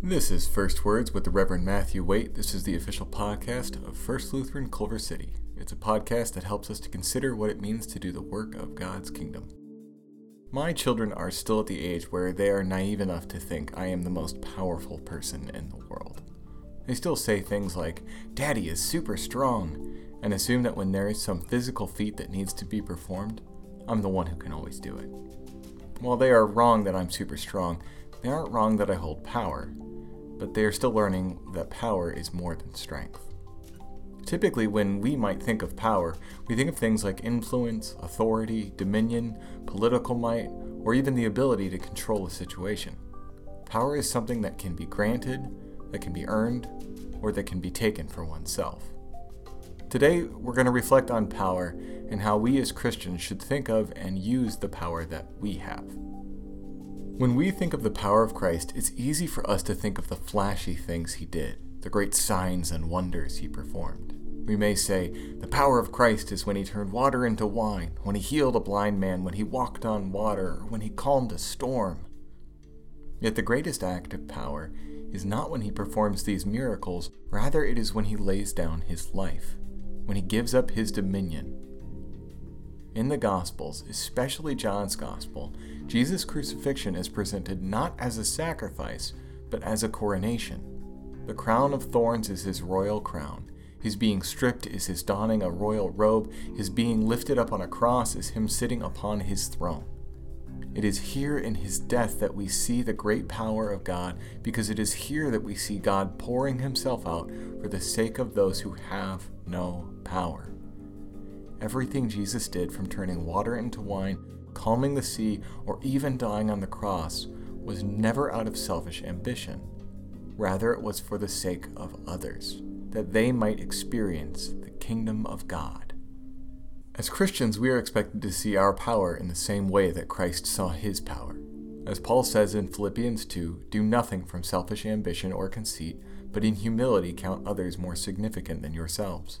This is First Words with the Reverend Matthew Waite. This is the official podcast of First Lutheran Culver City. It's a podcast that helps us to consider what it means to do the work of God's kingdom. My children are still at the age where they are naive enough to think I am the most powerful person in the world. They still say things like, Daddy is super strong, and assume that when there is some physical feat that needs to be performed, I'm the one who can always do it. While they are wrong that I'm super strong, they aren't wrong that I hold power, but they are still learning that power is more than strength. Typically, when we might think of power, we think of things like influence, authority, dominion, political might, or even the ability to control a situation. Power is something that can be granted, that can be earned, or that can be taken for oneself. Today, we're going to reflect on power and how we as Christians should think of and use the power that we have. When we think of the power of Christ, it's easy for us to think of the flashy things he did, the great signs and wonders he performed. We may say, the power of Christ is when he turned water into wine, when he healed a blind man, when he walked on water, or when he calmed a storm. Yet the greatest act of power is not when he performs these miracles, rather, it is when he lays down his life, when he gives up his dominion, in the Gospels, especially John's Gospel, Jesus' crucifixion is presented not as a sacrifice, but as a coronation. The crown of thorns is his royal crown. His being stripped is his donning a royal robe. His being lifted up on a cross is him sitting upon his throne. It is here in his death that we see the great power of God, because it is here that we see God pouring himself out for the sake of those who have no power. Everything Jesus did, from turning water into wine, calming the sea, or even dying on the cross, was never out of selfish ambition. Rather, it was for the sake of others, that they might experience the kingdom of God. As Christians, we are expected to see our power in the same way that Christ saw his power. As Paul says in Philippians 2, do nothing from selfish ambition or conceit, but in humility count others more significant than yourselves.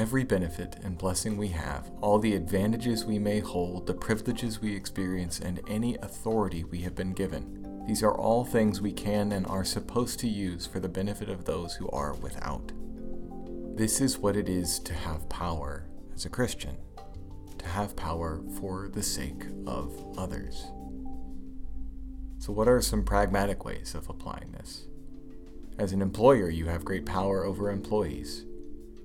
Every benefit and blessing we have, all the advantages we may hold, the privileges we experience, and any authority we have been given, these are all things we can and are supposed to use for the benefit of those who are without. This is what it is to have power as a Christian, to have power for the sake of others. So, what are some pragmatic ways of applying this? As an employer, you have great power over employees.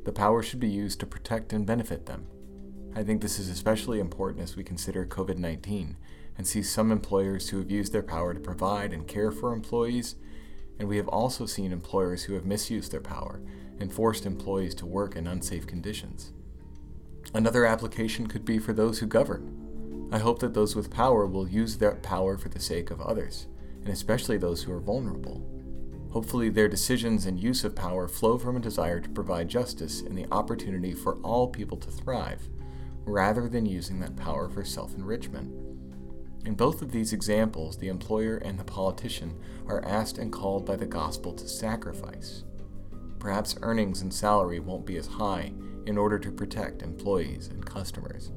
The power should be used to protect and benefit them. I think this is especially important as we consider COVID 19 and see some employers who have used their power to provide and care for employees, and we have also seen employers who have misused their power and forced employees to work in unsafe conditions. Another application could be for those who govern. I hope that those with power will use their power for the sake of others, and especially those who are vulnerable. Hopefully, their decisions and use of power flow from a desire to provide justice and the opportunity for all people to thrive, rather than using that power for self enrichment. In both of these examples, the employer and the politician are asked and called by the gospel to sacrifice. Perhaps earnings and salary won't be as high in order to protect employees and customers.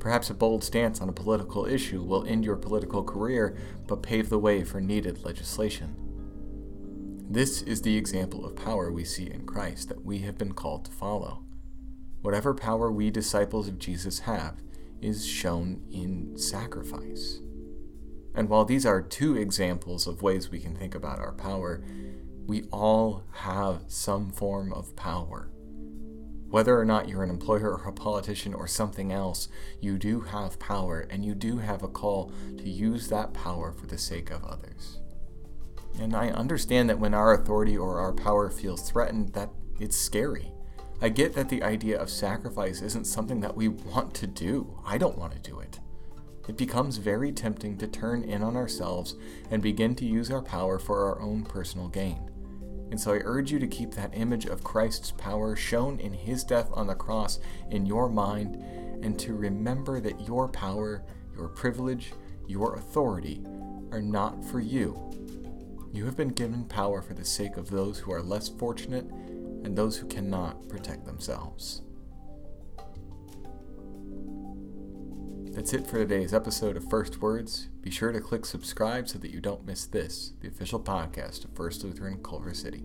Perhaps a bold stance on a political issue will end your political career but pave the way for needed legislation. This is the example of power we see in Christ that we have been called to follow. Whatever power we disciples of Jesus have is shown in sacrifice. And while these are two examples of ways we can think about our power, we all have some form of power. Whether or not you're an employer or a politician or something else, you do have power and you do have a call to use that power for the sake of others. And I understand that when our authority or our power feels threatened, that it's scary. I get that the idea of sacrifice isn't something that we want to do. I don't want to do it. it becomes very tempting to turn in on ourselves and begin to use our power for our own personal gain. And so I urge you to keep that image of Christ's power shown in his death on the cross in your mind and to remember that your power, your privilege, your authority are not for you. You have been given power for the sake of those who are less fortunate and those who cannot protect themselves. That's it for today's episode of First Words. Be sure to click subscribe so that you don't miss this, the official podcast of First Lutheran Culver City.